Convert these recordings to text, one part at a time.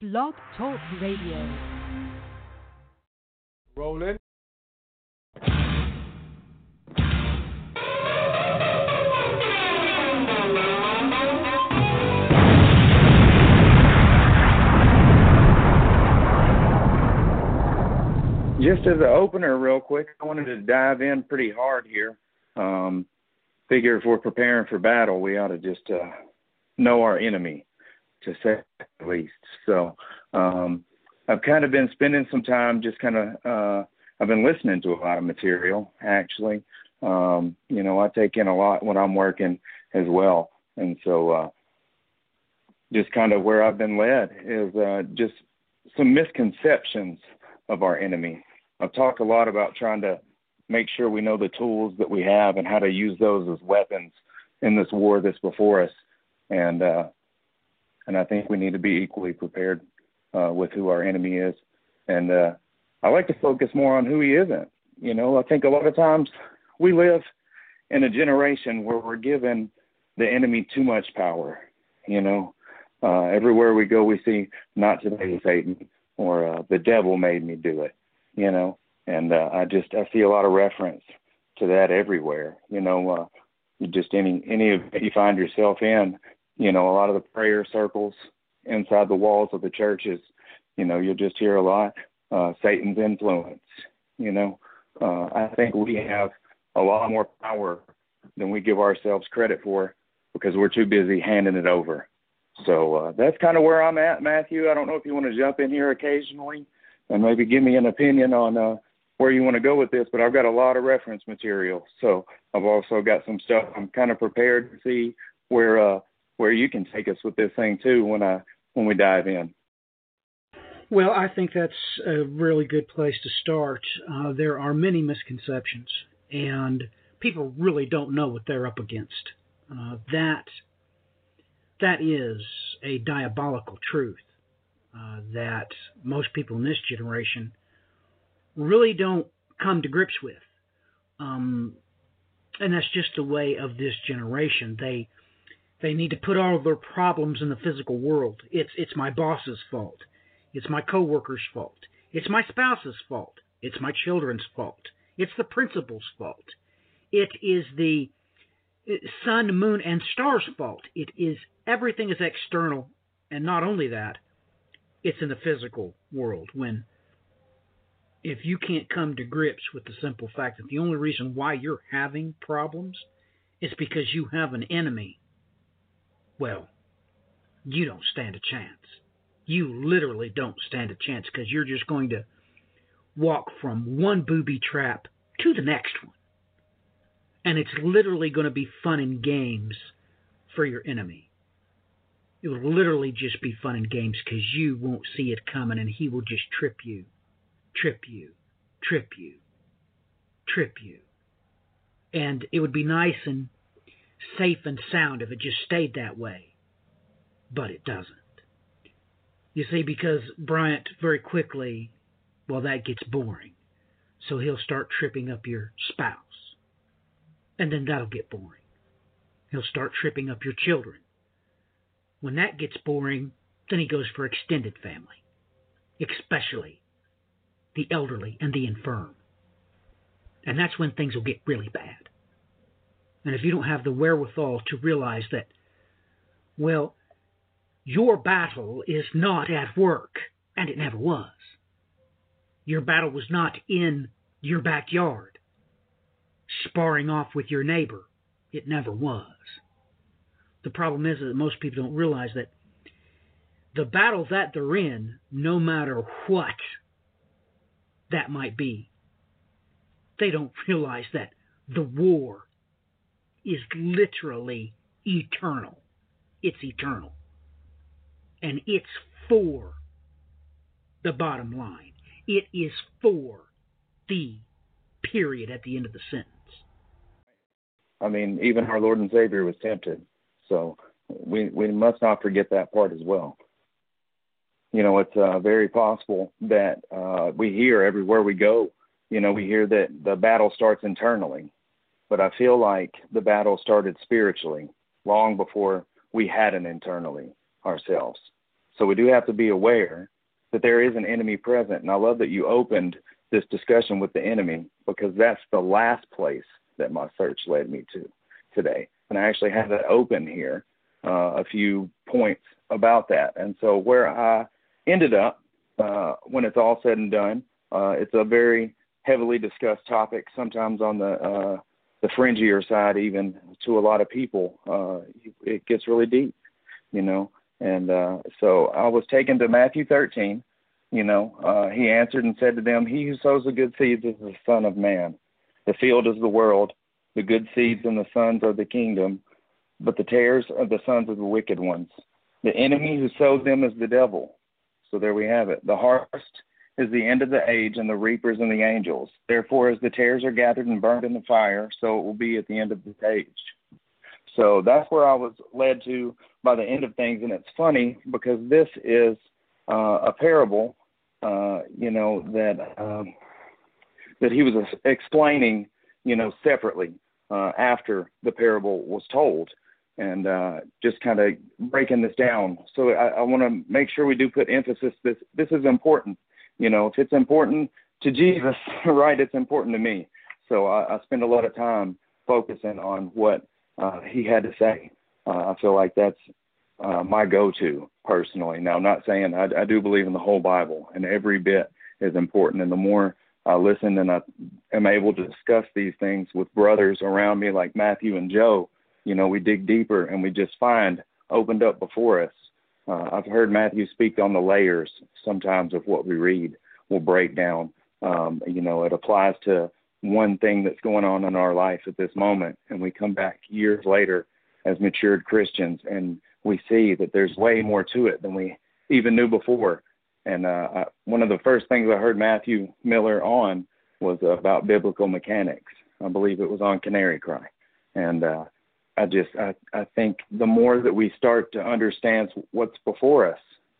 Blog Talk Radio. Rolling. Just as an opener, real quick, I wanted to dive in pretty hard here. Um, figure if we're preparing for battle, we ought to just uh, know our enemy, to say the least. So um, I've kind of been spending some time just kind of. Uh, I've been listening to a lot of material actually. Um, you know, I take in a lot when I'm working as well, and so uh, just kind of where I've been led is uh, just some misconceptions of our enemy. I've talked a lot about trying to make sure we know the tools that we have and how to use those as weapons in this war that's before us, and uh, and I think we need to be equally prepared uh, with who our enemy is. And uh, I like to focus more on who he isn't. You know, I think a lot of times we live in a generation where we're given the enemy too much power. You know, uh, everywhere we go, we see not today, Satan, or uh, the devil made me do it. You know, and uh, I just I see a lot of reference to that everywhere. You know, uh, just any any of you find yourself in, you know, a lot of the prayer circles inside the walls of the churches, you know, you'll just hear a lot uh, Satan's influence. You know, uh, I think we have a lot more power than we give ourselves credit for because we're too busy handing it over. So uh, that's kind of where I'm at, Matthew. I don't know if you want to jump in here occasionally and maybe give me an opinion on uh, where you want to go with this, but I've got a lot of reference material. So I've also got some stuff I'm kind of prepared to see where uh, where you can take us with this thing too when I when we dive in. Well, I think that's a really good place to start. Uh, there are many misconceptions, and people really don't know what they're up against. Uh, that that is a diabolical truth uh, that most people in this generation really don't come to grips with. Um, and that's just the way of this generation. They they need to put all of their problems in the physical world. It's it's my boss's fault. It's my coworker's fault. It's my spouse's fault. It's my children's fault. It's the principal's fault. It is the uh, sun, moon, and stars' fault. It is everything is external, and not only that, it's in the physical world. When if you can't come to grips with the simple fact that the only reason why you're having problems is because you have an enemy, well, you don't stand a chance. You literally don't stand a chance because you're just going to walk from one booby trap to the next one. And it's literally going to be fun and games for your enemy. It will literally just be fun and games because you won't see it coming and he will just trip you, trip you, trip you, trip you. And it would be nice and safe and sound if it just stayed that way. But it doesn't. You see, because Bryant very quickly, well, that gets boring. So he'll start tripping up your spouse. And then that'll get boring. He'll start tripping up your children. When that gets boring, then he goes for extended family, especially the elderly and the infirm. And that's when things will get really bad. And if you don't have the wherewithal to realize that, well, your battle is not at work, and it never was. Your battle was not in your backyard, sparring off with your neighbor. It never was. The problem is that most people don't realize that the battle that they're in, no matter what that might be, they don't realize that the war is literally eternal. It's eternal. And it's for the bottom line. It is for the period at the end of the sentence. I mean, even our Lord and Savior was tempted. So we we must not forget that part as well. You know, it's uh, very possible that uh, we hear everywhere we go. You know, we hear that the battle starts internally, but I feel like the battle started spiritually long before we had an internally ourselves. So we do have to be aware that there is an enemy present. And I love that you opened this discussion with the enemy because that's the last place that my search led me to today. And I actually have that open here, uh, a few points about that. And so where I ended up, uh, when it's all said and done, uh, it's a very heavily discussed topic, sometimes on the uh, the fringier side, even to a lot of people. Uh, it gets really deep, you know. And uh, so I was taken to Matthew 13. You know, uh, he answered and said to them, He who sows the good seeds is the Son of Man. The field is the world. The good seeds and the sons are the kingdom, but the tares are the sons of the wicked ones. The enemy who sows them is the devil. So there we have it. The harvest is the end of the age, and the reapers and the angels. Therefore, as the tares are gathered and burned in the fire, so it will be at the end of the age. So that's where I was led to by the end of things, and it's funny because this is uh, a parable, uh, you know, that um, that he was explaining, you know, separately uh, after the parable was told, and uh, just kind of breaking this down. So I, I want to make sure we do put emphasis. This this is important you know, if it's important to Jesus, right, it's important to me. So I, I spend a lot of time focusing on what uh, he had to say. Uh, I feel like that's uh, my go-to personally. Now, I'm not saying I, I do believe in the whole Bible, and every bit is important. And the more I listen and I am able to discuss these things with brothers around me, like Matthew and Joe, you know, we dig deeper and we just find opened up before us uh, I've heard Matthew speak on the layers sometimes of what we read will break down. Um, you know, it applies to one thing that's going on in our life at this moment, and we come back years later as matured Christians, and we see that there's way more to it than we even knew before. And uh, I, one of the first things I heard Matthew Miller on was about biblical mechanics. I believe it was on Canary Cry, and uh, I just I, I think the more that we start to understand what's before us,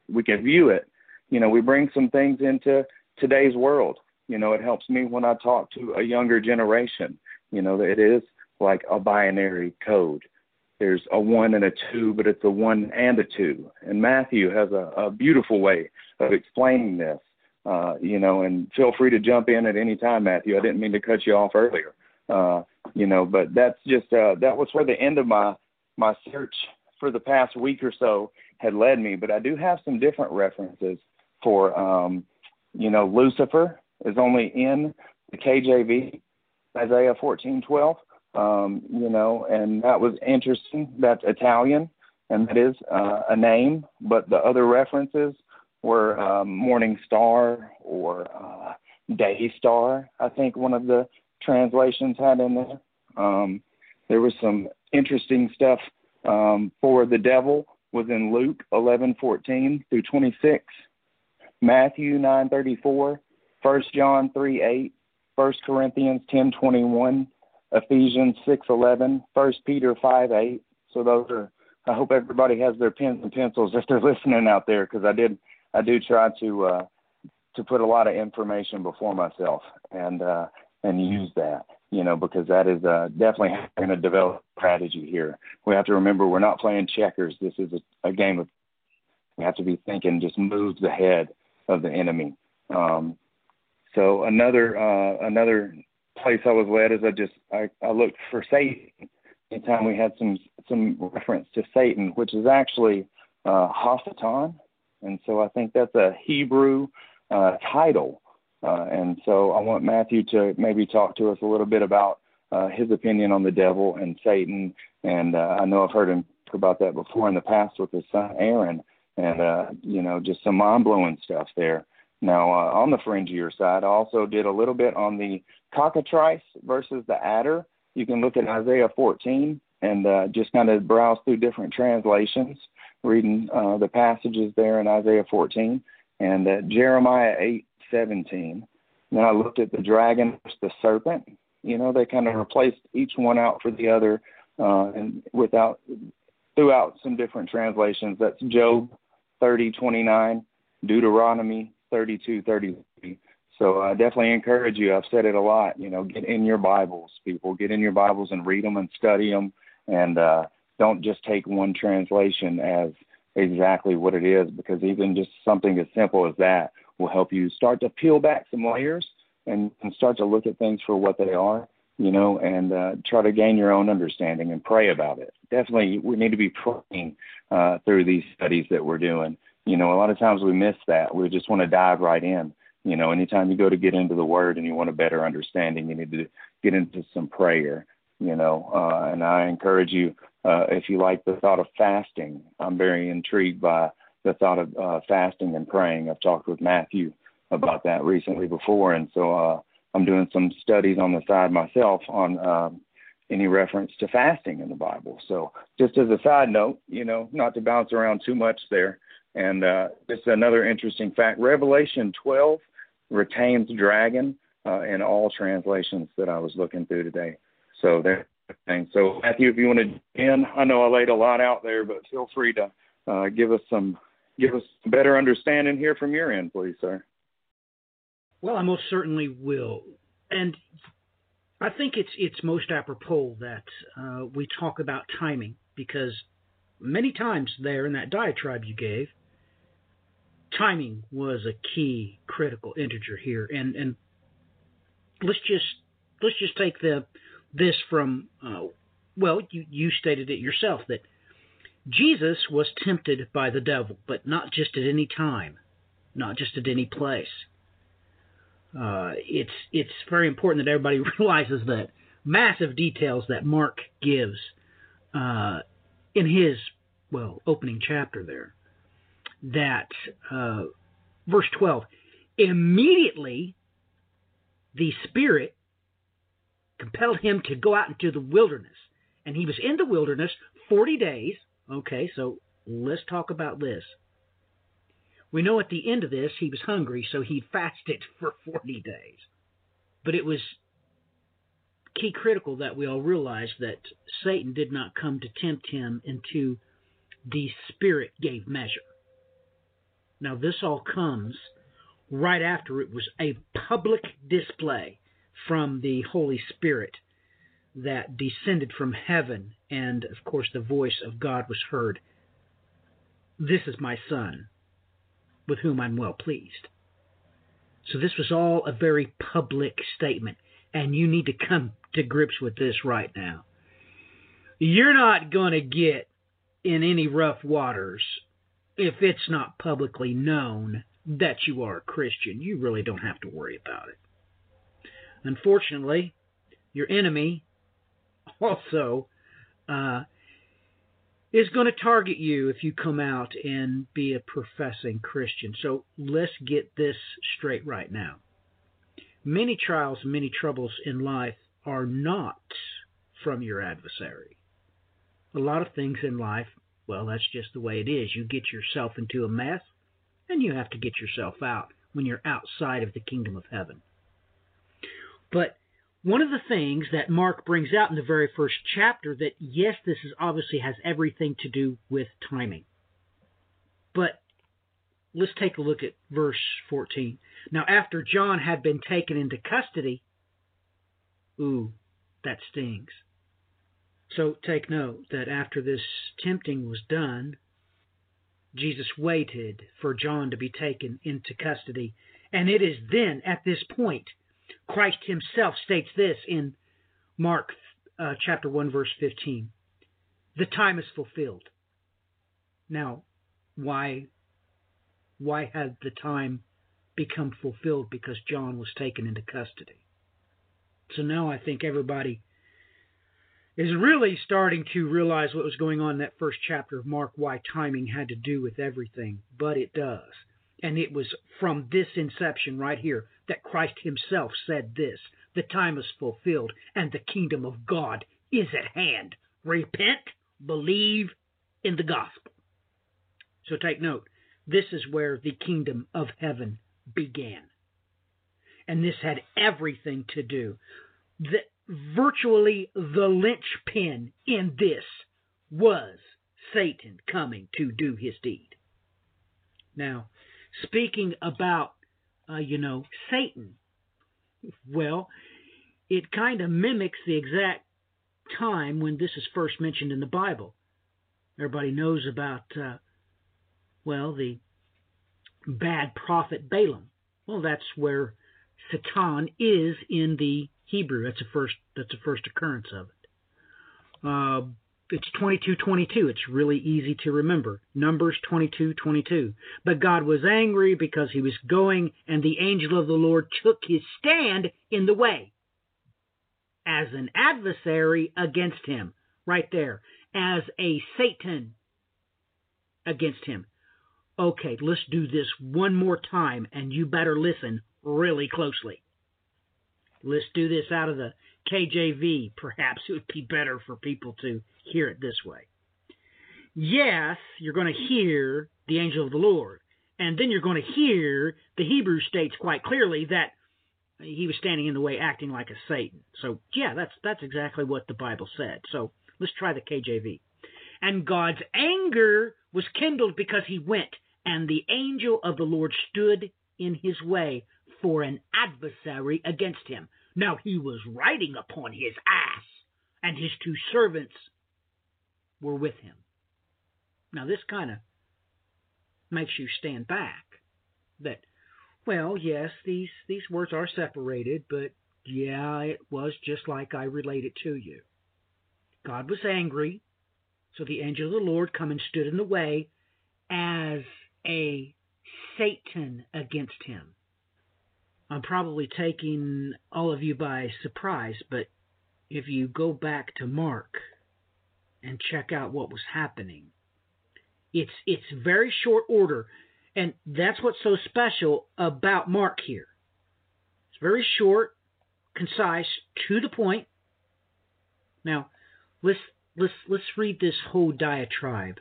we can view it. You know, we bring some things into today's world. You know, it helps me when I talk to a younger generation. You know, it is like a binary code. There's a one and a two, but it's a one and a two. And Matthew has a, a beautiful way of explaining this. Uh, you know, and feel free to jump in at any time, Matthew. I didn't mean to cut you off earlier. Uh, you know, but that's just uh, that was where the end of my my search for the past week or so had led me. But I do have some different references for, um, you know, Lucifer is only in the KJV, Isaiah 14:12. Um, you know, and that was interesting. That's Italian, and that is uh, a name. But the other references were um, Morning Star or uh, Day Star. I think one of the translations had in there. Um, there was some interesting stuff um, for the devil was in Luke 11:14 through 26, Matthew 9:34, 1 John 3:8, 1 Corinthians 10:21, Ephesians 6:11, 1 Peter 5:8. So those are. I hope everybody has their pens and pencils if they're listening out there, because I did. I do try to uh, to put a lot of information before myself, and uh, and use that, you know, because that is uh, definitely going to develop strategy here. We have to remember we're not playing checkers. This is a, a game of we have to be thinking just moves ahead of the enemy. Um, so another uh, another place I was led is I just I, I looked for Satan. Anytime we had some some reference to Satan, which is actually uh, Hasatan, and so I think that's a Hebrew uh, title uh, and so I want Matthew to maybe talk to us a little bit about uh, his opinion on the devil and Satan. And uh, I know I've heard him talk about that before in the past with his son Aaron, and uh, you know just some mind blowing stuff there. Now uh, on the fringier side, I also did a little bit on the cockatrice versus the adder. You can look at Isaiah 14 and uh, just kind of browse through different translations, reading uh, the passages there in Isaiah 14 and uh, Jeremiah 8 17. Then I looked at the dragon, the serpent. You know, they kind of replaced each one out for the other, uh, and without throughout some different translations. That's Job 30:29, Deuteronomy 32:33. So I definitely encourage you. I've said it a lot. You know, get in your Bibles, people. Get in your Bibles and read them and study them, and uh, don't just take one translation as exactly what it is because even just something as simple as that will help you start to peel back some layers and, and start to look at things for what they are, you know, and uh, try to gain your own understanding and pray about it. Definitely, we need to be praying uh, through these studies that we're doing. You know, a lot of times we miss that. We just want to dive right in. You know, anytime you go to get into the Word and you want a better understanding, you need to get into some prayer. You know, uh, and I encourage you uh, if you like the thought of fasting. I'm very intrigued by the thought of uh, fasting and praying. I've talked with Matthew about that recently before, and so uh, I'm doing some studies on the side myself on um, any reference to fasting in the Bible. So just as a side note, you know, not to bounce around too much there. And uh, just another interesting fact: Revelation 12 retains dragon uh, in all translations that I was looking through today. So there. Thing. So Matthew, if you want to in, I know I laid a lot out there, but feel free to uh, give us some give us better understanding here from your end, please, sir. Well, I most certainly will, and I think it's it's most apropos that uh, we talk about timing because many times there in that diatribe you gave, timing was a key critical integer here, and and let's just let's just take the this from uh, well you you stated it yourself that Jesus was tempted by the devil, but not just at any time, not just at any place uh, it's it's very important that everybody realizes that massive details that Mark gives uh, in his well opening chapter there. That uh, verse twelve immediately the Spirit compelled him to go out into the wilderness, and he was in the wilderness forty days. Okay, so let's talk about this. We know at the end of this he was hungry, so he fasted for 40 days. But it was key critical that we all realize that Satan did not come to tempt him into the Spirit gave measure. Now, this all comes right after it was a public display from the Holy Spirit that descended from heaven, and of course, the voice of God was heard. This is my Son, with whom I'm well pleased. So this was all a very public statement, and you need to come to grips with this right now. You're not going to get in any rough waters if it's not publicly known that you are a Christian. You really don't have to worry about it. Unfortunately, your enemy also uh, is going to target you if you come out and be a professing Christian. So let's get this straight right now. Many trials many troubles in life are not from your adversary. A lot of things in life, well, that's just the way it is. You get yourself into a mess, and you have to get yourself out when you're outside of the kingdom of heaven. But one of the things that Mark brings out in the very first chapter that yes, this is obviously has everything to do with timing. But let's take a look at verse 14. Now, after John had been taken into custody, ooh, that stings. So take note that after this tempting was done, Jesus waited for John to be taken into custody. And it is then, at this point, Christ himself states this in Mark uh, chapter 1 verse 15. The time is fulfilled. Now, why why had the time become fulfilled because John was taken into custody? So now I think everybody is really starting to realize what was going on in that first chapter of Mark, why timing had to do with everything, but it does. And it was from this inception right here that Christ himself said this The time is fulfilled, and the kingdom of God is at hand. Repent, believe in the gospel. So take note this is where the kingdom of heaven began. And this had everything to do. The, virtually the linchpin in this was Satan coming to do his deed. Now, speaking about uh, you know, Satan. Well, it kind of mimics the exact time when this is first mentioned in the Bible. Everybody knows about uh, well, the bad prophet Balaam. Well, that's where Satan is in the Hebrew. That's the first. That's the first occurrence of it. Uh, it's 22:22. It's really easy to remember. Numbers 22:22. But God was angry because he was going, and the angel of the Lord took his stand in the way as an adversary against him. Right there, as a Satan against him. Okay, let's do this one more time, and you better listen really closely. Let's do this out of the KJV. Perhaps it would be better for people to hear it this way. Yes, you're going to hear the angel of the Lord, and then you're going to hear the Hebrew states quite clearly that he was standing in the way, acting like a Satan. So yeah, that's that's exactly what the Bible said. So let's try the KJV. And God's anger was kindled because he went, and the angel of the Lord stood in his way for an adversary against him. Now he was riding upon his ass, and his two servants were with him. Now this kind of makes you stand back. That, well, yes, these these words are separated, but yeah, it was just like I related to you. God was angry, so the angel of the Lord come and stood in the way as a Satan against him. I'm probably taking all of you by surprise, but if you go back to Mark and check out what was happening, it's it's very short order, and that's what's so special about Mark here. It's very short, concise, to the point. Now, let's let's let's read this whole diatribe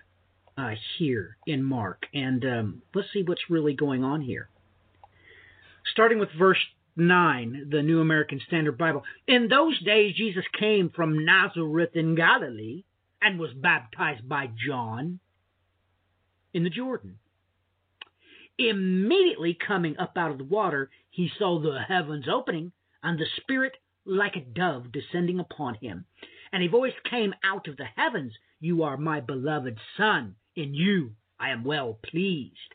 uh, here in Mark, and um, let's see what's really going on here. Starting with verse 9, the New American Standard Bible. In those days, Jesus came from Nazareth in Galilee and was baptized by John in the Jordan. Immediately coming up out of the water, he saw the heavens opening and the Spirit like a dove descending upon him. And a voice came out of the heavens You are my beloved Son, in you I am well pleased.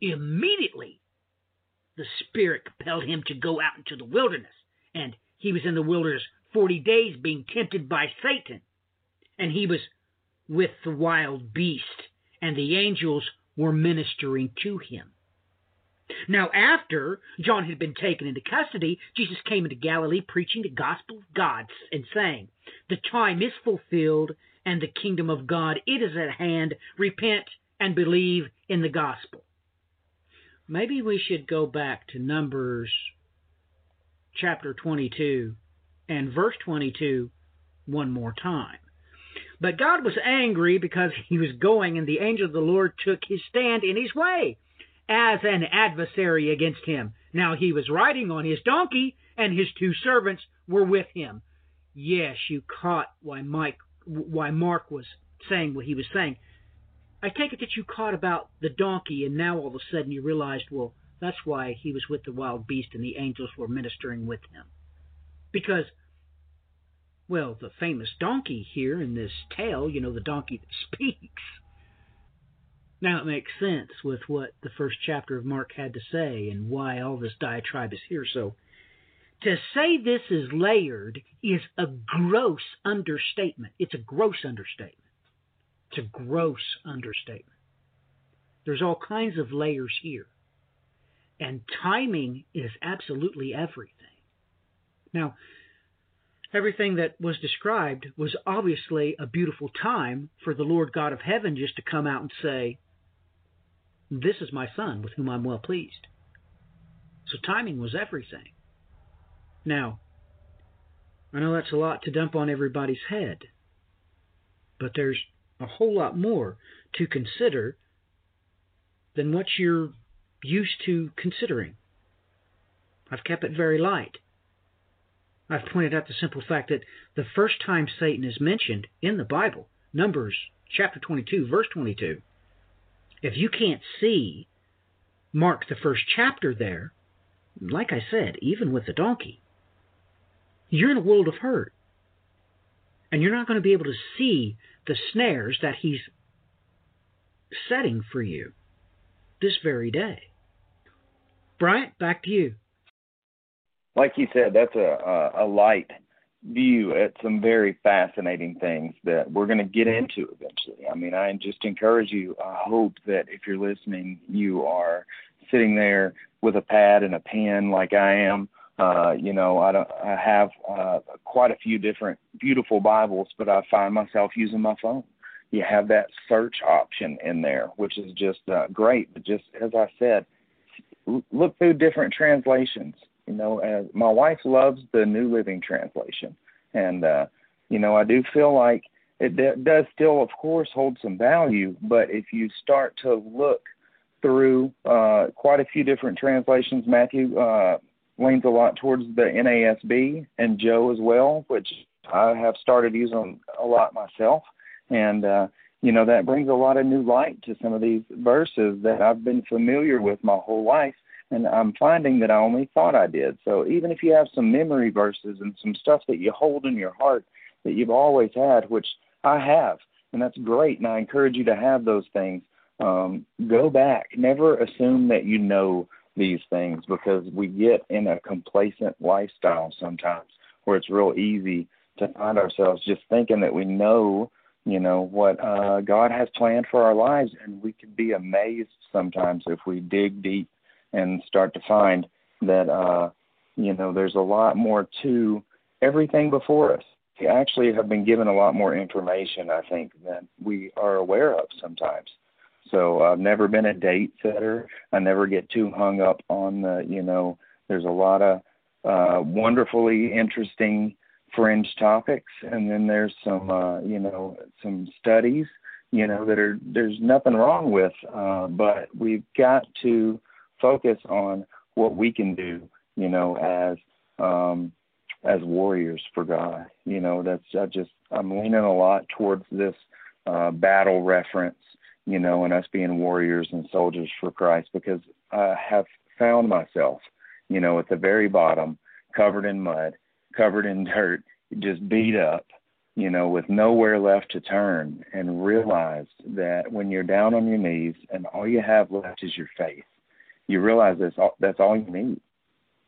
Immediately the Spirit compelled him to go out into the wilderness, and he was in the wilderness forty days being tempted by Satan. And he was with the wild beast, and the angels were ministering to him. Now, after John had been taken into custody, Jesus came into Galilee preaching the gospel of God and saying, The time is fulfilled and the kingdom of God it is at hand. Repent and believe in the gospel. Maybe we should go back to Numbers chapter 22 and verse 22 one more time. But God was angry because he was going, and the angel of the Lord took his stand in his way as an adversary against him. Now he was riding on his donkey, and his two servants were with him. Yes, you caught why Mike, why Mark was saying what he was saying. I take it that you caught about the donkey, and now all of a sudden you realized, well, that's why he was with the wild beast, and the angels were ministering with him, because. Well, the famous donkey here in this tale, you know, the donkey that speaks, now it makes sense with what the first chapter of Mark had to say and why all this diatribe is here. So, to say this is layered is a gross understatement. It's a gross understatement. It's a gross understatement. There's all kinds of layers here. And timing is absolutely everything. Now, everything that was described was obviously a beautiful time for the Lord God of heaven just to come out and say, this is my son with whom I'm well pleased. So timing was everything. Now, I know that's a lot to dump on everybody's head, but there's a whole lot more to consider than what you're used to considering. I've kept it very light. I've pointed out the simple fact that the first time Satan is mentioned in the Bible, Numbers chapter 22, verse 22, if you can't see Mark, the first chapter there, like I said, even with the donkey, you're in a world of hurt. And you're not going to be able to see the snares that he's setting for you. this very day. Bryant, back to you. Like you said, that's a, a, a light view at some very fascinating things that we're going to get mm-hmm. into eventually. I mean, I just encourage you. I hope that if you're listening, you are sitting there with a pad and a pen like I am. Uh, you know, I don't. I have uh, quite a few different beautiful Bibles, but I find myself using my phone. You have that search option in there, which is just uh, great. But just as I said, look through different translations you know, as my wife loves the New Living Translation, and uh, you know, I do feel like it d- does still, of course, hold some value. But if you start to look through uh, quite a few different translations, Matthew uh, leans a lot towards the NASB and Joe as well, which I have started using a lot myself, and uh, you know that brings a lot of new light to some of these verses that I've been familiar with my whole life and I'm finding that I only thought I did. So even if you have some memory verses and some stuff that you hold in your heart that you've always had, which I have, and that's great, and I encourage you to have those things. Um, go back. Never assume that you know these things because we get in a complacent lifestyle sometimes where it's real easy to find ourselves just thinking that we know, you know, what uh, God has planned for our lives, and we can be amazed sometimes if we dig deep and start to find that uh, you know there's a lot more to everything before us. We actually have been given a lot more information, I think, than we are aware of sometimes. So I've never been a date setter. I never get too hung up on the, you know, there's a lot of uh, wonderfully interesting fringe topics, and then there's some, uh, you know, some studies, you know, that are there's nothing wrong with, uh, but we've got to focus on what we can do, you know, as um, as warriors for God. You know, that's I just I'm leaning a lot towards this uh, battle reference, you know, and us being warriors and soldiers for Christ because I have found myself, you know, at the very bottom, covered in mud, covered in dirt, just beat up, you know, with nowhere left to turn, and realized that when you're down on your knees and all you have left is your faith, you realize that's all, that's all you need.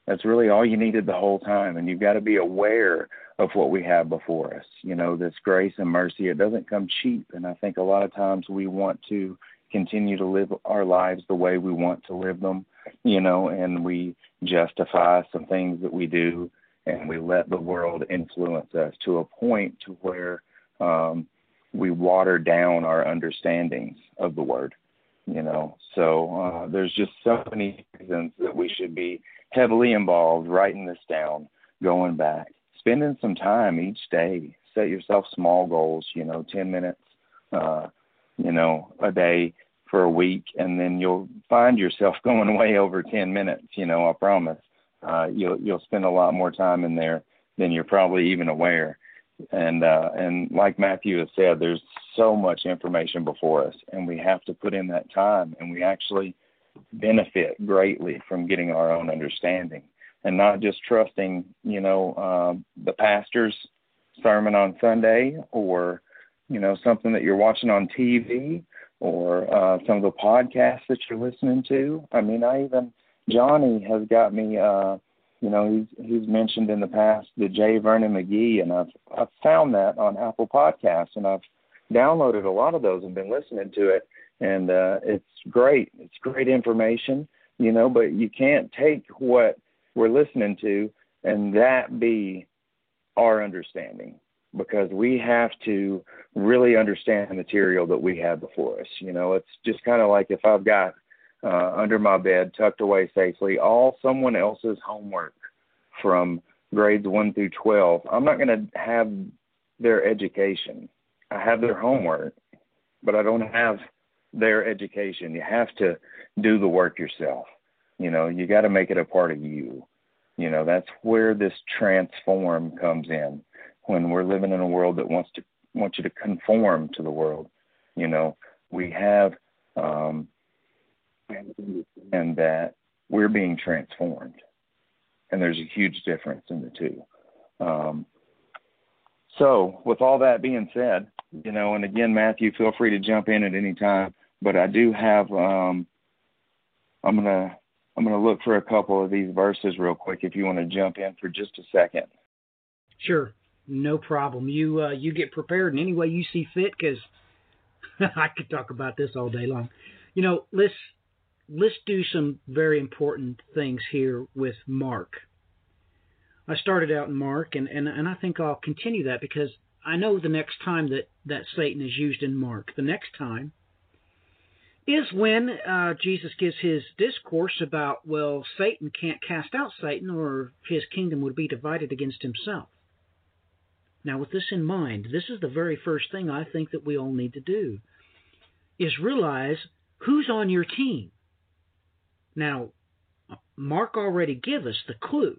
That's really all you needed the whole time, and you've got to be aware of what we have before us. You know, this grace and mercy. It doesn't come cheap, and I think a lot of times we want to continue to live our lives the way we want to live them. You know, and we justify some things that we do, and we let the world influence us to a point to where um, we water down our understandings of the word you know. So uh, there's just so many reasons that we should be heavily involved writing this down, going back, spending some time each day. Set yourself small goals, you know, 10 minutes, uh, you know, a day for a week, and then you'll find yourself going way over 10 minutes, you know, I promise. Uh, you'll you'll spend a lot more time in there than you're probably even aware and uh, and like Matthew has said, there's so much information before us, and we have to put in that time, and we actually benefit greatly from getting our own understanding, and not just trusting, you know, uh, the pastor's sermon on Sunday, or you know, something that you're watching on TV, or uh, some of the podcasts that you're listening to. I mean, I even Johnny has got me. Uh, you know, he's he's mentioned in the past the J. Vernon McGee, and I've I've found that on Apple Podcasts, and I've downloaded a lot of those and been listening to it, and uh, it's great. It's great information, you know, but you can't take what we're listening to and that be our understanding because we have to really understand the material that we have before us. You know, it's just kind of like if I've got uh, under my bed, tucked away safely, all someone else's homework from grades 1 through 12. I'm not going to have their education. I have their homework, but I don't have their education. You have to do the work yourself. You know, you got to make it a part of you. You know, that's where this transform comes in. When we're living in a world that wants to wants you to conform to the world, you know, we have um, and that we're being transformed. And there's a huge difference in the two. Um, so, with all that being said, you know, and again, Matthew, feel free to jump in at any time. But I do have um, I'm gonna I'm gonna look for a couple of these verses real quick. If you want to jump in for just a second. Sure, no problem. You uh, you get prepared in any way you see fit, because I could talk about this all day long. You know, let's let's do some very important things here with Mark. I started out in Mark, and, and, and I think I'll continue that because I know the next time that, that Satan is used in Mark, the next time is when uh, Jesus gives his discourse about, well, Satan can't cast out Satan or his kingdom would be divided against himself. Now, with this in mind, this is the very first thing I think that we all need to do is realize who's on your team. Now, Mark already gave us the clue.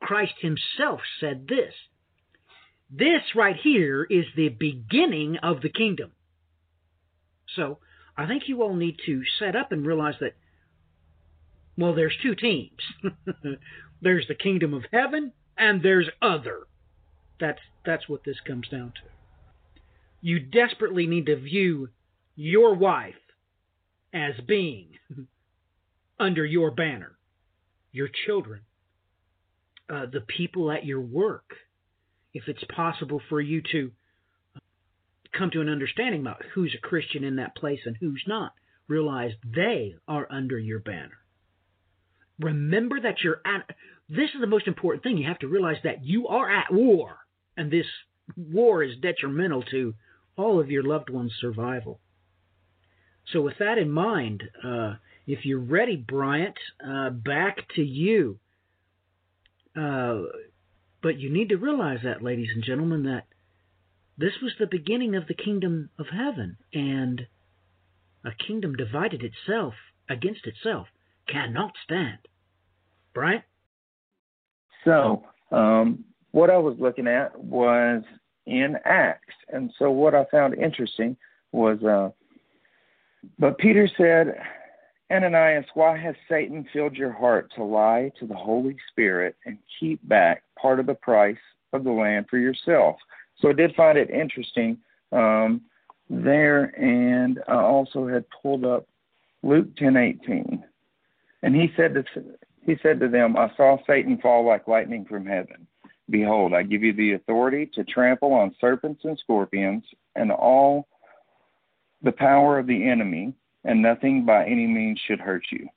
Christ himself said this. This right here is the beginning of the kingdom. So, I think you all need to set up and realize that, well, there's two teams. there's the kingdom of heaven and there's other. That's, that's what this comes down to. You desperately need to view your wife as being under your banner, your children, uh, the people at your work. If it's possible for you to come to an understanding about who's a Christian in that place and who's not, realize they are under your banner. Remember that you're at. This is the most important thing. You have to realize that you are at war, and this war is detrimental to all of your loved ones' survival. So, with that in mind, uh, if you're ready, Bryant, uh, back to you. Uh, but you need to realize that, ladies and gentlemen, that this was the beginning of the kingdom of heaven, and a kingdom divided itself against itself cannot stand. Bryant? So, um, what I was looking at was in Acts. And so, what I found interesting was, uh, but Peter said, Ananias, why has Satan filled your heart to lie to the Holy Spirit and keep back part of the price of the land for yourself? So I did find it interesting um, there, and I also had pulled up Luke ten eighteen, and he said to he said to them, "I saw Satan fall like lightning from heaven. Behold, I give you the authority to trample on serpents and scorpions and all the power of the enemy." and nothing by any means should hurt you.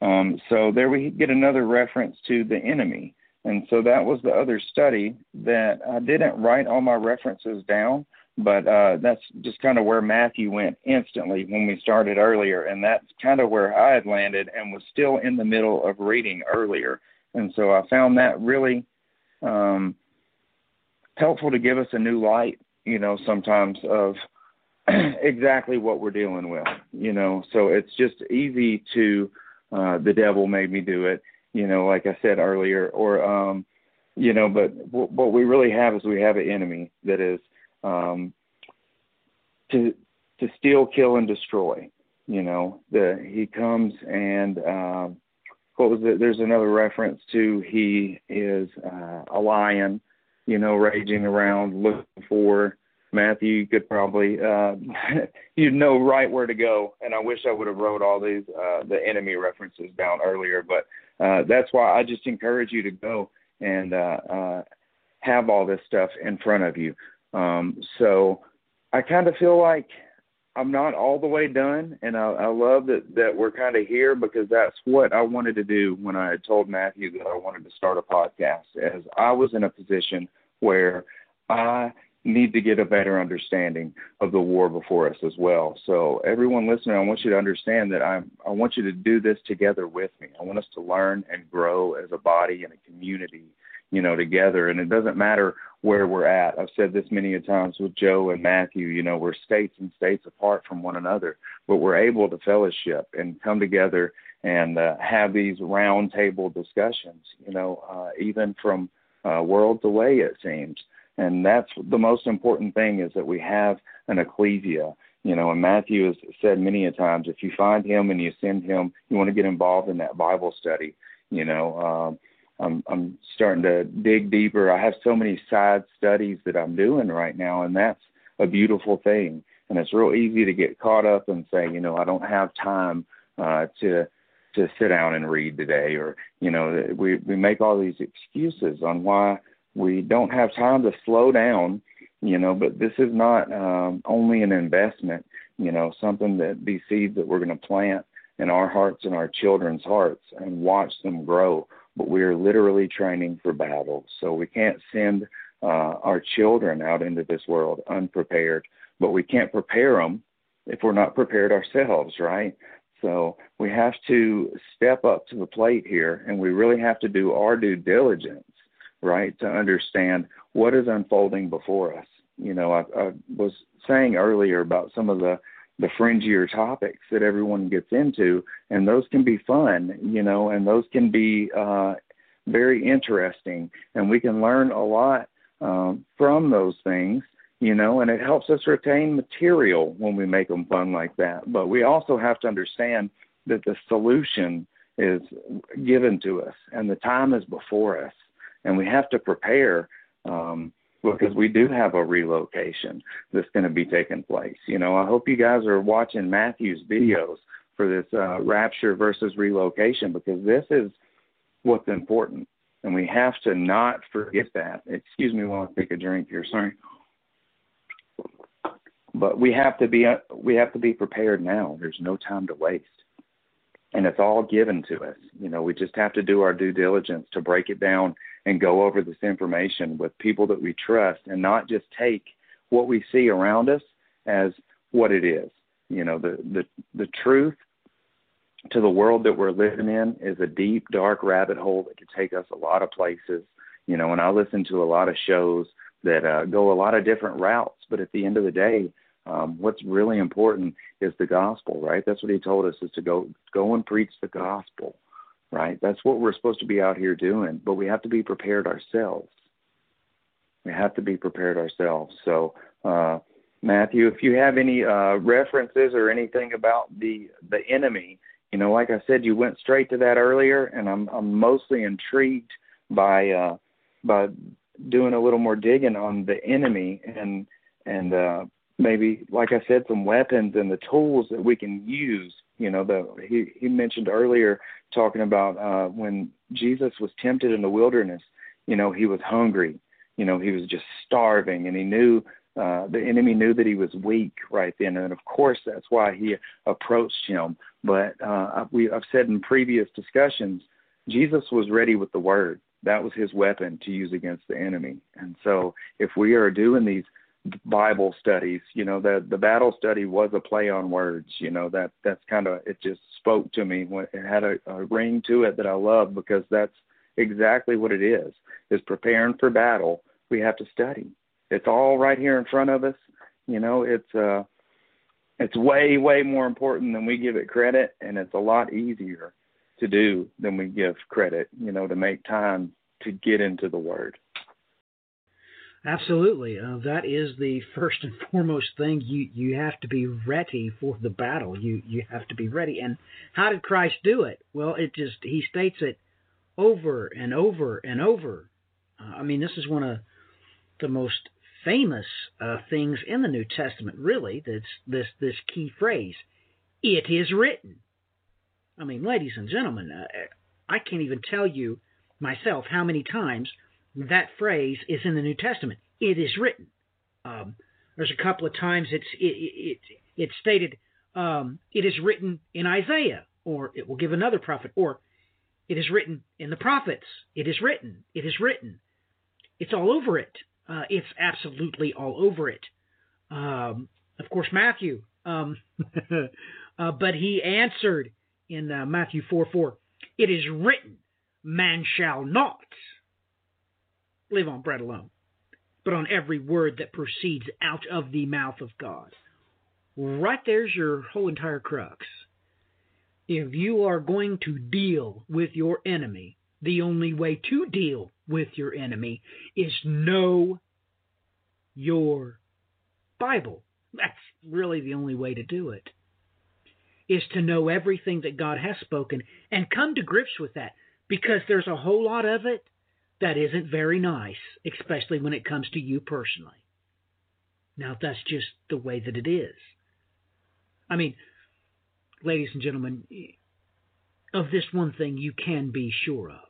Um, so there we get another reference to the enemy. And so that was the other study that I didn't write all my references down, but uh, that's just kind of where Matthew went instantly when we started earlier. And that's kind of where I had landed and was still in the middle of reading earlier. And so I found that really um, helpful to give us a new light, you know, sometimes of exactly what we're dealing with, you know. So it's just easy to uh the devil made me do it, you know, like I said earlier or um you know, but w- what we really have is we have an enemy that is um to to steal, kill and destroy, you know. The he comes and um what was it? There's another reference to he is uh, a lion, you know, raging around looking for Matthew, you could probably uh, you'd know right where to go. And I wish I would have wrote all these uh, the enemy references down earlier, but uh, that's why I just encourage you to go and uh, uh, have all this stuff in front of you. Um, so I kind of feel like I'm not all the way done, and I, I love that that we're kind of here because that's what I wanted to do when I told Matthew that I wanted to start a podcast. As I was in a position where I need to get a better understanding of the war before us as well. So everyone listening, I want you to understand that I I want you to do this together with me. I want us to learn and grow as a body and a community, you know, together. And it doesn't matter where we're at. I've said this many a times with Joe and Matthew. You know, we're states and states apart from one another, but we're able to fellowship and come together and uh, have these round table discussions. You know, uh, even from uh, worlds away, it seems and that's the most important thing is that we have an ecclesia. You know, and Matthew has said many a times, if you find him and you send him, you want to get involved in that Bible study. You know, um, I'm I'm starting to dig deeper. I have so many side studies that I'm doing right now, and that's a beautiful thing. And it's real easy to get caught up and say, you know, I don't have time uh, to to sit down and read today, or you know, we we make all these excuses on why we don't have time to slow down. You know, but this is not um, only an investment. You know, something that these seeds that we're going to plant in our hearts and our children's hearts and watch them grow. But we are literally training for battle, so we can't send uh, our children out into this world unprepared. But we can't prepare them if we're not prepared ourselves, right? So we have to step up to the plate here, and we really have to do our due diligence, right, to understand what is unfolding before us. You know, I, I was saying earlier about some of the the fringier topics that everyone gets into, and those can be fun, you know, and those can be uh, very interesting, and we can learn a lot um, from those things you know, and it helps us retain material when we make them fun like that. But we also have to understand that the solution is given to us and the time is before us, and we have to prepare um, because we do have a relocation that's going to be taking place. You know, I hope you guys are watching Matthew's videos for this uh, rapture versus relocation because this is what's important. And we have to not forget that. Excuse me while I take a drink here. Sorry but we have to be we have to be prepared now. There's no time to waste, and it's all given to us. You know, we just have to do our due diligence to break it down and go over this information with people that we trust, and not just take what we see around us as what it is. You know, the the the truth to the world that we're living in is a deep, dark rabbit hole that could take us a lot of places. You know, and I listen to a lot of shows that uh, go a lot of different routes, but at the end of the day, um, what's really important is the gospel, right? That's what he told us is to go go and preach the gospel, right? That's what we're supposed to be out here doing, but we have to be prepared ourselves. We have to be prepared ourselves. So, uh, Matthew, if you have any uh, references or anything about the the enemy, you know, like I said, you went straight to that earlier, and I'm I'm mostly intrigued by uh, by doing a little more digging on the enemy and and uh, maybe, like I said, some weapons and the tools that we can use. You know, the he he mentioned earlier talking about uh, when Jesus was tempted in the wilderness. You know, he was hungry. You know, he was just starving, and he knew uh, the enemy knew that he was weak right then, and of course that's why he approached him. But uh, we I've said in previous discussions, Jesus was ready with the word. That was his weapon to use against the enemy. And so, if we are doing these Bible studies. You know, the the battle study was a play on words. You know, that that's kind of it just spoke to me. It had a, a ring to it that I love because that's exactly what it is. Is preparing for battle. We have to study. It's all right here in front of us. You know, it's uh, it's way way more important than we give it credit, and it's a lot easier to do than we give credit. You know, to make time to get into the Word. Absolutely, uh, that is the first and foremost thing. You you have to be ready for the battle. You you have to be ready. And how did Christ do it? Well, it just he states it over and over and over. Uh, I mean, this is one of the most famous uh, things in the New Testament. Really, that's this this key phrase. It is written. I mean, ladies and gentlemen, uh, I can't even tell you myself how many times that phrase is in the New Testament. It is written. Um, there's a couple of times it's it, it, it's stated um, it is written in Isaiah, or it will give another prophet, or it is written in the prophets. It is written. It is written. It's all over it. Uh, it's absolutely all over it. Um, of course, Matthew. Um, uh, but he answered in uh, Matthew 4 4, It is written, Man shall not live on bread alone, but on every word that proceeds out of the mouth of God. Right there's your whole entire crux. If you are going to deal with your enemy, the only way to deal with your enemy is know your Bible. That's really the only way to do it. Is to know everything that God has spoken and come to grips with that because there's a whole lot of it that isn't very nice, especially when it comes to you personally. Now, that's just the way that it is. I mean, ladies and gentlemen, of this one thing you can be sure of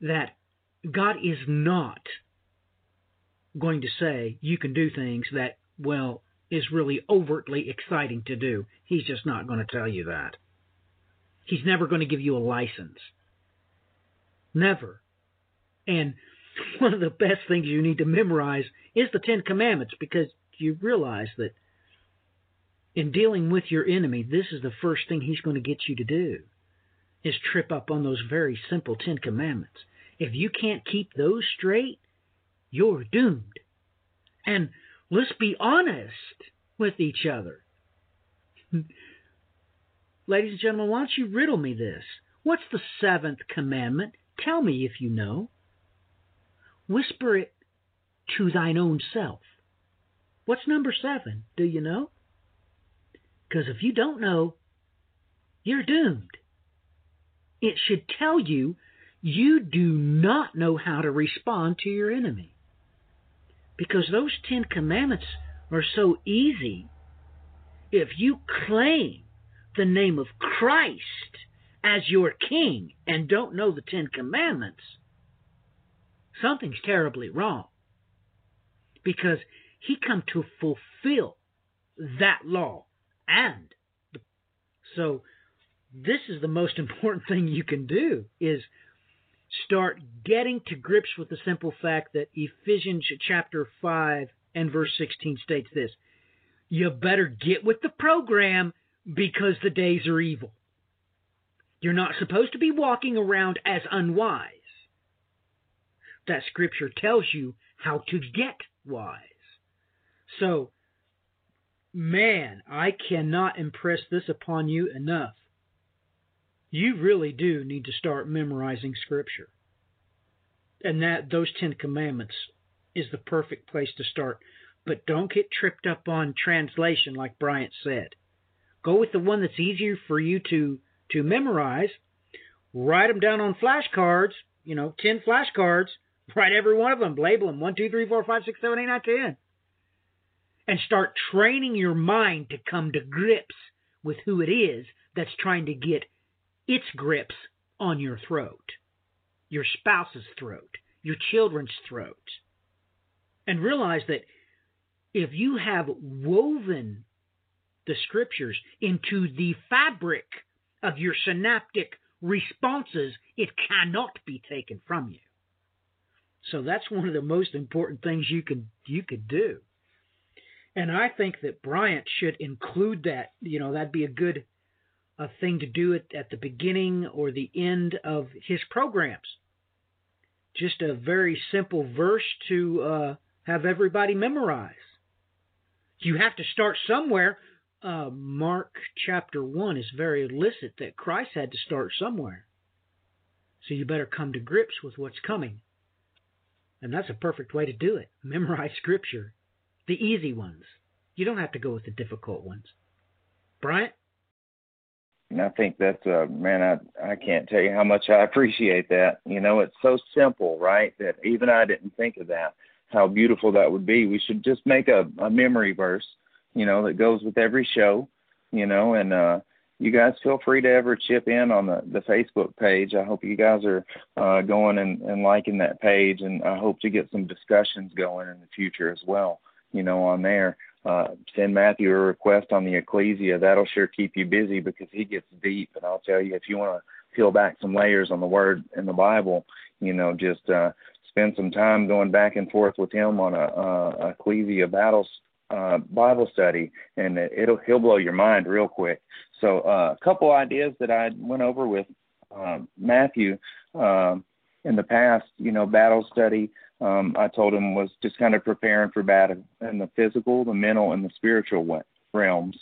that God is not going to say you can do things that, well, is really overtly exciting to do. He's just not going to tell you that. He's never going to give you a license. Never. And one of the best things you need to memorize is the Ten Commandments because you realize that in dealing with your enemy, this is the first thing he's going to get you to do is trip up on those very simple Ten Commandments. If you can't keep those straight, you're doomed. And let's be honest with each other. Ladies and gentlemen, why don't you riddle me this? What's the seventh commandment? Tell me if you know. Whisper it to thine own self. What's number seven? Do you know? Because if you don't know, you're doomed. It should tell you you do not know how to respond to your enemy. Because those Ten Commandments are so easy. If you claim the name of Christ as your king and don't know the Ten Commandments, something's terribly wrong. Because he come to fulfill that law and so this is the most important thing you can do is start getting to grips with the simple fact that Ephesians chapter 5 and verse 16 states this You better get with the program because the days are evil. You're not supposed to be walking around as unwise. That scripture tells you how to get wise. So, man, I cannot impress this upon you enough you really do need to start memorizing scripture. And that those 10 commandments is the perfect place to start. But don't get tripped up on translation like Bryant said. Go with the one that's easier for you to to memorize. Write them down on flashcards, you know, 10 flashcards. Write every one of them, label them 1, 2, 3, 4, 5, 6, 7, 8, 9, 10. And start training your mind to come to grips with who it is that's trying to get its grips on your throat, your spouse's throat, your children's throat. And realize that if you have woven the scriptures into the fabric of your synaptic responses, it cannot be taken from you. So that's one of the most important things you can you could do. And I think that Bryant should include that. You know, that'd be a good a thing to do it at the beginning or the end of his programs. Just a very simple verse to uh, have everybody memorize. You have to start somewhere. Uh, Mark chapter 1 is very illicit that Christ had to start somewhere. So you better come to grips with what's coming. And that's a perfect way to do it. Memorize scripture. The easy ones. You don't have to go with the difficult ones. Bryant? And I think that's uh man, I I can't tell you how much I appreciate that. You know, it's so simple, right? That even I didn't think of that. How beautiful that would be. We should just make a, a memory verse, you know, that goes with every show, you know, and uh you guys feel free to ever chip in on the, the Facebook page. I hope you guys are uh, going and, and liking that page, and I hope to get some discussions going in the future as well, you know, on there uh, send Matthew a request on the Ecclesia. That'll sure keep you busy because he gets deep. And I'll tell you, if you want to peel back some layers on the Word in the Bible, you know, just uh, spend some time going back and forth with him on a, a Ecclesia battles uh, Bible study, and it'll he'll blow your mind real quick. So uh, a couple ideas that I went over with um, Matthew um, in the past, you know, battle study um, I told him was just kind of preparing for battle in the physical, the mental, and the spiritual realms.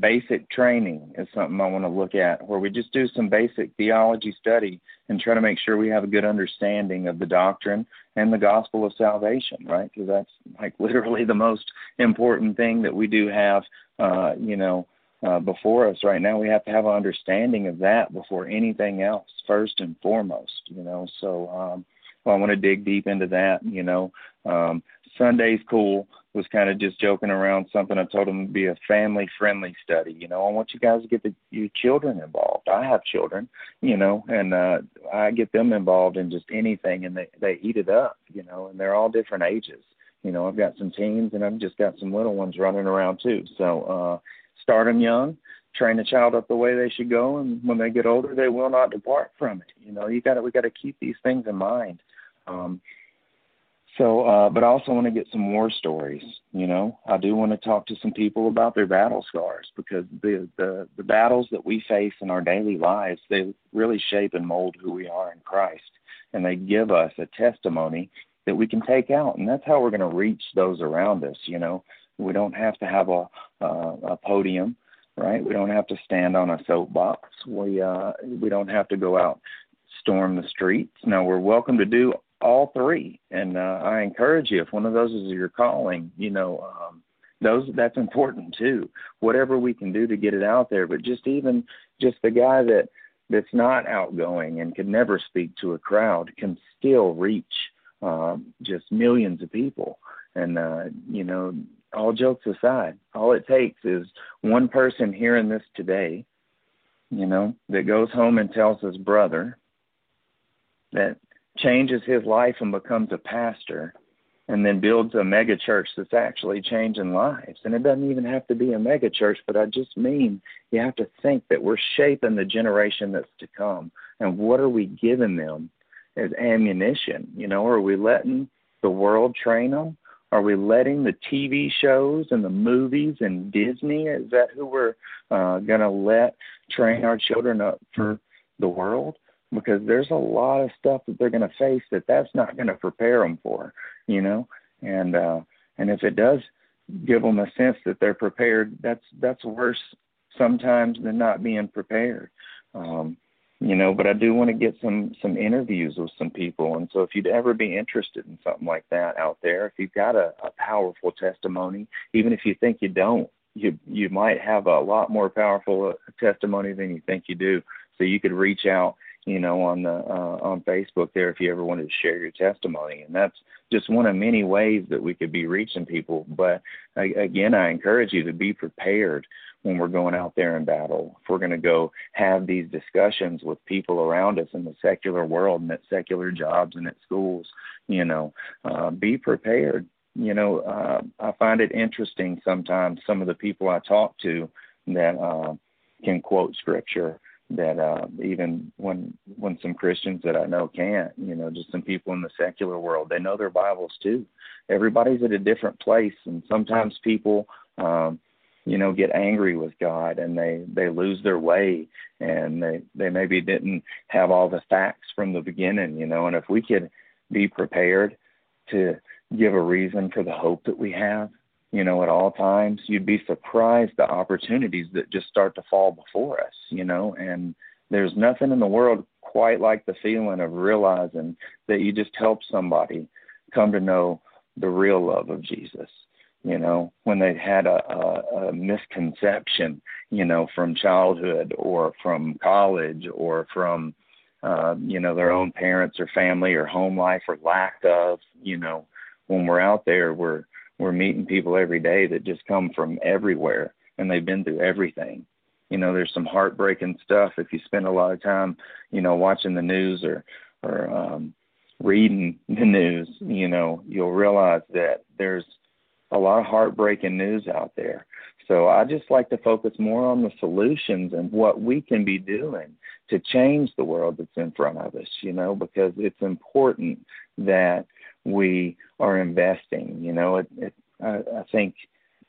Basic training is something I want to look at, where we just do some basic theology study and try to make sure we have a good understanding of the doctrine and the gospel of salvation, right? Because that's like literally the most important thing that we do have, uh, you know, uh, before us right now. We have to have an understanding of that before anything else, first and foremost, you know. So, um, I want to dig deep into that. You know, um, Sunday's cool. Was kind of just joking around something. I told them to be a family friendly study. You know, I want you guys to get the, your children involved. I have children, you know, and uh, I get them involved in just anything, and they they eat it up, you know, and they're all different ages. You know, I've got some teens, and I've just got some little ones running around too. So uh, start them young, train a child up the way they should go, and when they get older, they will not depart from it. You know, you got to we got to keep these things in mind. Um, so, uh, but I also want to get some war stories. You know, I do want to talk to some people about their battle scars because the the the battles that we face in our daily lives they really shape and mold who we are in Christ, and they give us a testimony that we can take out, and that's how we're going to reach those around us. You know, we don't have to have a uh, a podium, right? We don't have to stand on a soapbox. We uh, we don't have to go out storm the streets. Now we're welcome to do all three. And uh, I encourage you, if one of those is your calling, you know, um, those that's important too. Whatever we can do to get it out there, but just even just the guy that that's not outgoing and can never speak to a crowd can still reach um, just millions of people. And uh, you know, all jokes aside, all it takes is one person hearing this today, you know, that goes home and tells his brother that changes his life and becomes a pastor and then builds a mega church that's actually changing lives. And it doesn't even have to be a mega church, but I just mean you have to think that we're shaping the generation that's to come. And what are we giving them as ammunition? You know, are we letting the world train them? Are we letting the TV shows and the movies and Disney? Is that who we're uh, going to let train our children up for the world? Because there's a lot of stuff that they're going to face that that's not going to prepare them for, you know. And uh, and if it does give them a sense that they're prepared, that's that's worse sometimes than not being prepared. Um, you know, but I do want to get some some interviews with some people, and so if you'd ever be interested in something like that out there, if you've got a, a powerful testimony, even if you think you don't, you you might have a lot more powerful uh, testimony than you think you do. So you could reach out you know, on the uh, on Facebook there if you ever wanted to share your testimony, and that's just one of many ways that we could be reaching people. But again, I encourage you to be prepared when we're going out there in battle. If we're going to go have these discussions with people around us in the secular world and at secular jobs and at schools, you know, uh, be prepared. You know, uh, I find it interesting sometimes some of the people I talk to that uh, can quote scripture that uh, even when when some Christians that I know can't, you know, just some people in the secular world, they know their Bibles too. Everybody's at a different place, and sometimes people, um, you know, get angry with God and they they lose their way, and they they maybe didn't have all the facts from the beginning, you know. And if we could be prepared to give a reason for the hope that we have, you know, at all times, you'd be surprised the opportunities that just start to fall before us, you know, and there's nothing in the world quite like the feeling of realizing that you just helped somebody come to know the real love of Jesus. You know, when they had a, a, a misconception, you know, from childhood or from college or from, uh, you know, their own parents or family or home life or lack of, you know, when we're out there, we're we're meeting people every day that just come from everywhere and they've been through everything. You know, there's some heartbreaking stuff if you spend a lot of time, you know, watching the news or or um reading the news, you know, you'll realize that there's a lot of heartbreaking news out there. So I just like to focus more on the solutions and what we can be doing to change the world that's in front of us, you know, because it's important that we are investing. You know, it, it, I, I think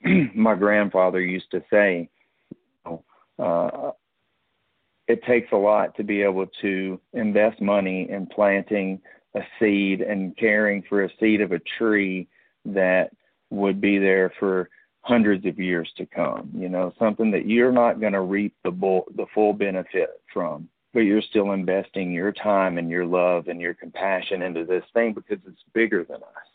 my grandfather used to say, uh, it takes a lot to be able to invest money in planting a seed and caring for a seed of a tree that would be there for hundreds of years to come. You know, something that you're not going to reap the bull, the full benefit from but you're still investing your time and your love and your compassion into this thing because it's bigger than us.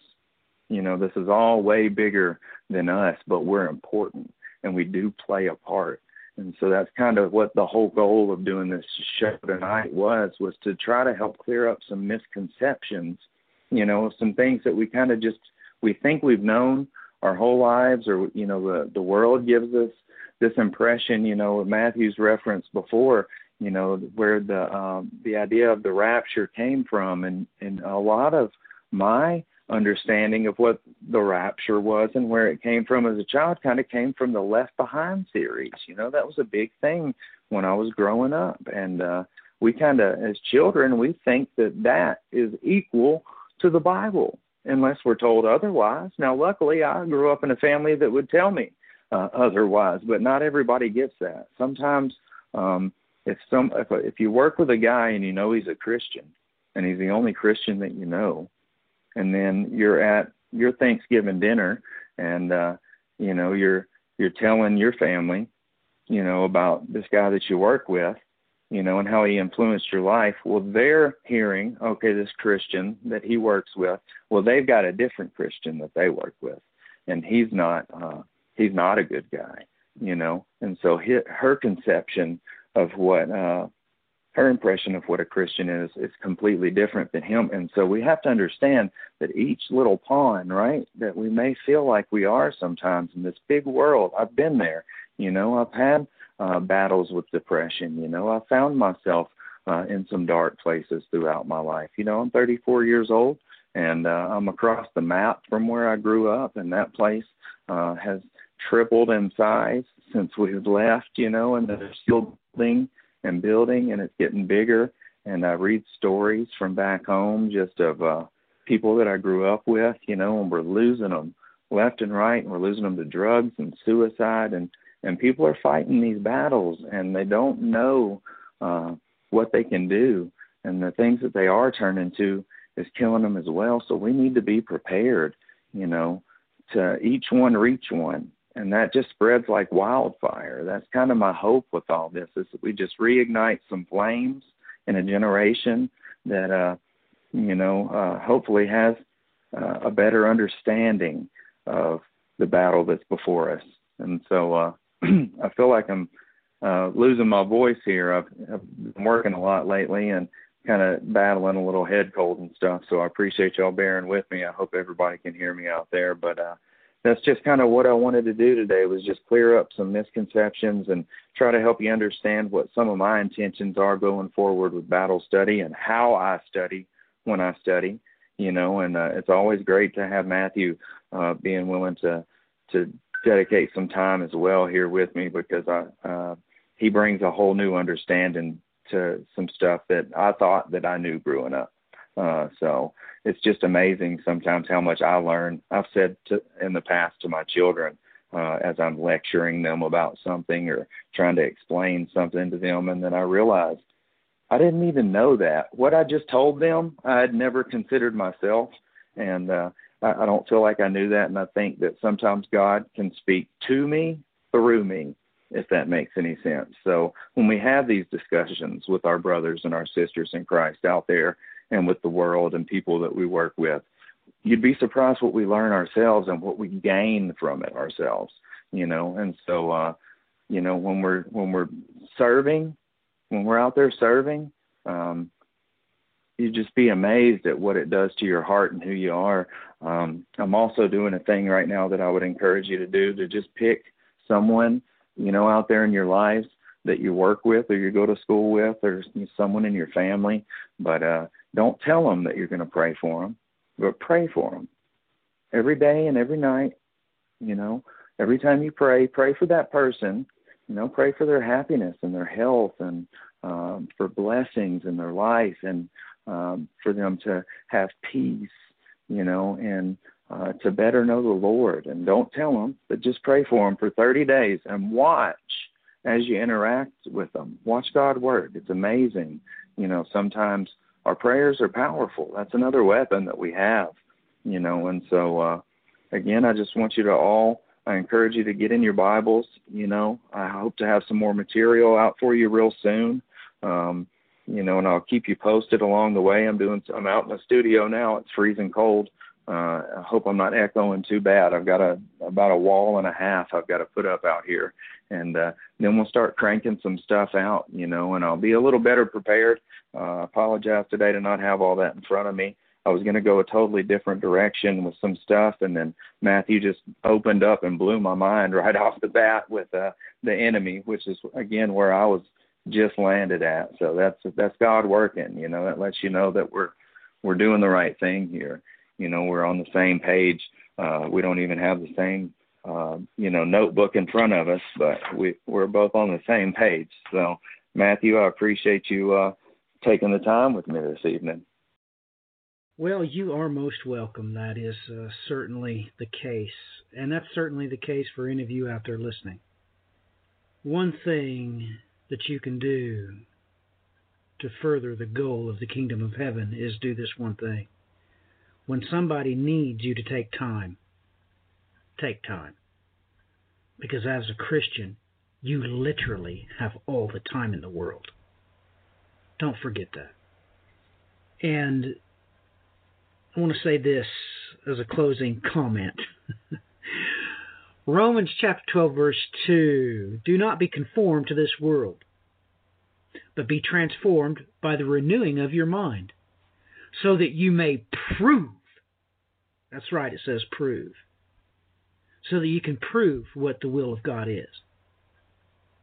You know, this is all way bigger than us, but we're important and we do play a part. And so that's kind of what the whole goal of doing this show tonight was was to try to help clear up some misconceptions, you know, some things that we kind of just we think we've known our whole lives, or you know, the the world gives us this impression. You know, Matthew's reference before, you know, where the um, the idea of the rapture came from, and and a lot of my understanding of what the rapture was and where it came from as a child kind of came from the Left Behind series. You know, that was a big thing when I was growing up, and uh, we kind of, as children, we think that that is equal to the Bible unless we're told otherwise. Now, luckily, I grew up in a family that would tell me uh, otherwise, but not everybody gets that. Sometimes, um, if some if if you work with a guy and you know he's a Christian and he's the only Christian that you know, and then you're at your Thanksgiving dinner and uh, you know you're you're telling your family, you know, about this guy that you work with, you know, and how he influenced your life. Well, they're hearing, okay, this Christian that he works with, well, they've got a different Christian that they work with, and he's not uh, he's not a good guy, you know, and so his, her conception of what uh, her impression of what a Christian is is completely different than him. And so we have to understand that each little pawn, right, that we may feel like we are sometimes in this big world. I've been there, you know, I've had uh, battles with depression, you know, I found myself uh, in some dark places throughout my life. You know, I'm 34 years old and uh, I'm across the map from where I grew up, and that place uh, has tripled in size since we've left, you know, and they're still building and building and it's getting bigger. And I read stories from back home just of uh, people that I grew up with, you know, and we're losing them left and right, and we're losing them to drugs and suicide, and and people are fighting these battles, and they don't know uh, what they can do, and the things that they are turning to is killing them as well. So we need to be prepared, you know, to each one reach one, and that just spreads like wildfire. That's kind of my hope with all this is that we just reignite some flames in a generation that uh you know uh hopefully has uh, a better understanding of the battle that's before us. And so uh I feel like I'm uh losing my voice here. I've, I've been working a lot lately and kind of battling a little head cold and stuff. So I appreciate y'all bearing with me. I hope everybody can hear me out there. But uh that's just kind of what I wanted to do today was just clear up some misconceptions and try to help you understand what some of my intentions are going forward with battle study and how I study when I study, you know, and uh, it's always great to have Matthew uh, being willing to to dedicate some time as well here with me because I uh, he brings a whole new understanding to some stuff that I thought that I knew growing up. Uh, so it's just amazing sometimes how much I learn. I've said to, in the past to my children uh, as I'm lecturing them about something or trying to explain something to them, and then I realized I didn't even know that. What I just told them, I had never considered myself, and uh, I, I don't feel like I knew that. And I think that sometimes God can speak to me through me, if that makes any sense. So when we have these discussions with our brothers and our sisters in Christ out there and with the world and people that we work with. You'd be surprised what we learn ourselves and what we gain from it ourselves, you know. And so, uh, you know, when we're when we're serving, when we're out there serving, um, you just be amazed at what it does to your heart and who you are. Um, I'm also doing a thing right now that I would encourage you to do to just pick someone, you know, out there in your lives that you work with or you go to school with or someone in your family, but uh, don't tell them that you're going to pray for them, but pray for them every day and every night. You know, every time you pray, pray for that person. You know, pray for their happiness and their health and um, for blessings in their life and um, for them to have peace. You know, and uh, to better know the Lord. And don't tell them, but just pray for them for 30 days and watch as you interact with them. Watch God work. It's amazing. You know, sometimes our prayers are powerful. That's another weapon that we have, you know. And so, uh, again, I just want you to all, I encourage you to get in your Bibles. You know, I hope to have some more material out for you real soon. Um, you know, and I'll keep you posted along the way. I'm doing, I'm out in the studio now. It's freezing cold. Uh, I hope I'm not echoing too bad. I've got a about a wall and a half I've got to put up out here, and uh, then we'll start cranking some stuff out, you know, and I'll be a little better prepared. Uh, apologize today to not have all that in front of me. I was going to go a totally different direction with some stuff, and then Matthew just opened up and blew my mind right off the bat with uh, the enemy, which is again where I was just landed at. So that's that's God working. You know, that lets you know that we're we're doing the right thing here. You know, we're on the same page. Uh, we don't even have the same uh, you know notebook in front of us, but we we're both on the same page. So Matthew, I appreciate you uh, taking the time with me this evening. Well, you are most welcome. That is uh, certainly the case, and that's certainly the case for any of you out there listening. One thing that you can do to further the goal of the kingdom of heaven is do this one thing. When somebody needs you to take time, take time. Because as a Christian, you literally have all the time in the world. Don't forget that. And I want to say this as a closing comment. Romans chapter 12, verse 2 Do not be conformed to this world, but be transformed by the renewing of your mind, so that you may prove. That's right, it says prove. So that you can prove what the will of God is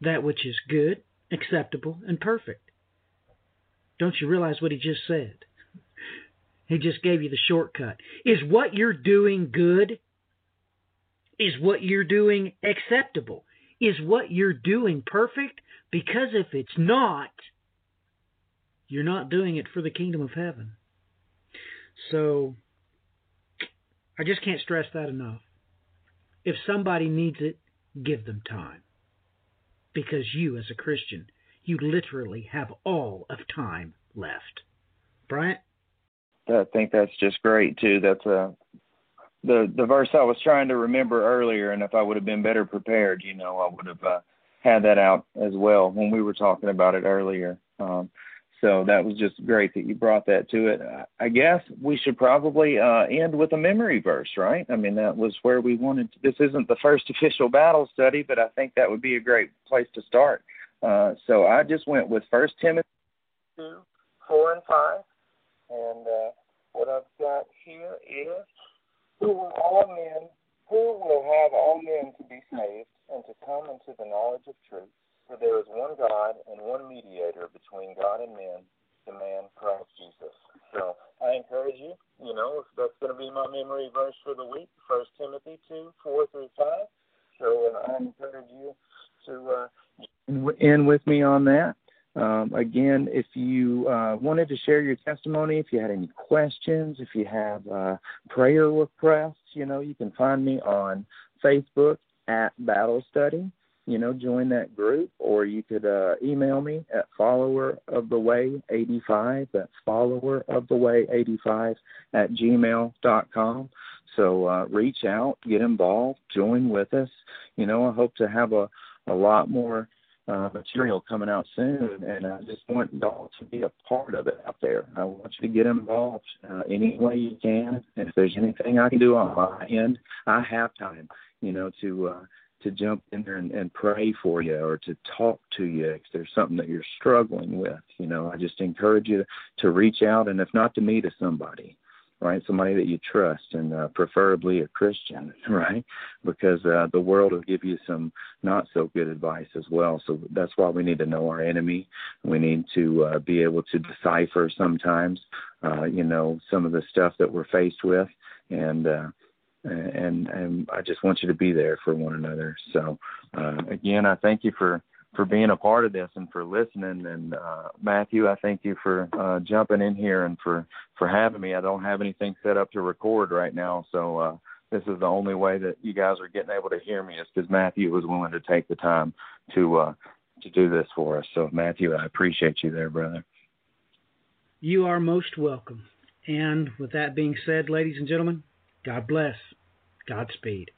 that which is good, acceptable, and perfect. Don't you realize what he just said? He just gave you the shortcut. Is what you're doing good? Is what you're doing acceptable? Is what you're doing perfect? Because if it's not, you're not doing it for the kingdom of heaven. So, I just can't stress that enough. If somebody needs it, give them time. Because you, as a Christian, you literally have all of time left. Bryant? I think that's just great too. That's a uh, the the verse I was trying to remember earlier, and if I would have been better prepared, you know, I would have uh, had that out as well when we were talking about it earlier. Um, so that was just great that you brought that to it. I guess we should probably uh, end with a memory verse, right? I mean, that was where we wanted. To, this isn't the first official battle study, but I think that would be a great place to start. Uh, so I just went with First Timothy two, four, and five, and uh, what I've got here is who will all men, who will have all men to be saved and to come into the knowledge of truth. For there is one God and one mediator between God and men, the man Christ Jesus. So I encourage you, you know, that's going to be my memory verse for the week, First Timothy 2, 4 through 5. So uh, I encourage you to uh, end with me on that. Um, again, if you uh, wanted to share your testimony, if you had any questions, if you have uh, prayer requests, you know, you can find me on Facebook at Battle Study. You know, join that group, or you could uh, email me at follower of the way 85. That's follower of the way 85 at gmail dot com. So uh, reach out, get involved, join with us. You know, I hope to have a a lot more uh, material coming out soon, and I just want y'all to be a part of it out there. I want you to get involved uh, any way you can. And if there's anything I can do on my end, I have time, you know, to uh, to jump in there and, and pray for you or to talk to you if there's something that you're struggling with. You know, I just encourage you to reach out, and if not to me, to somebody right? Somebody that you trust, and uh, preferably a Christian, right? Because uh, the world will give you some not so good advice as well. So that's why we need to know our enemy. We need to uh, be able to decipher sometimes, uh, you know, some of the stuff that we're faced with, and. Uh, and and I just want you to be there for one another. So uh, again, I thank you for for being a part of this and for listening. And uh, Matthew, I thank you for uh, jumping in here and for for having me. I don't have anything set up to record right now, so uh, this is the only way that you guys are getting able to hear me is because Matthew was willing to take the time to uh, to do this for us. So Matthew, I appreciate you there, brother. You are most welcome. And with that being said, ladies and gentlemen, God bless. Godspeed.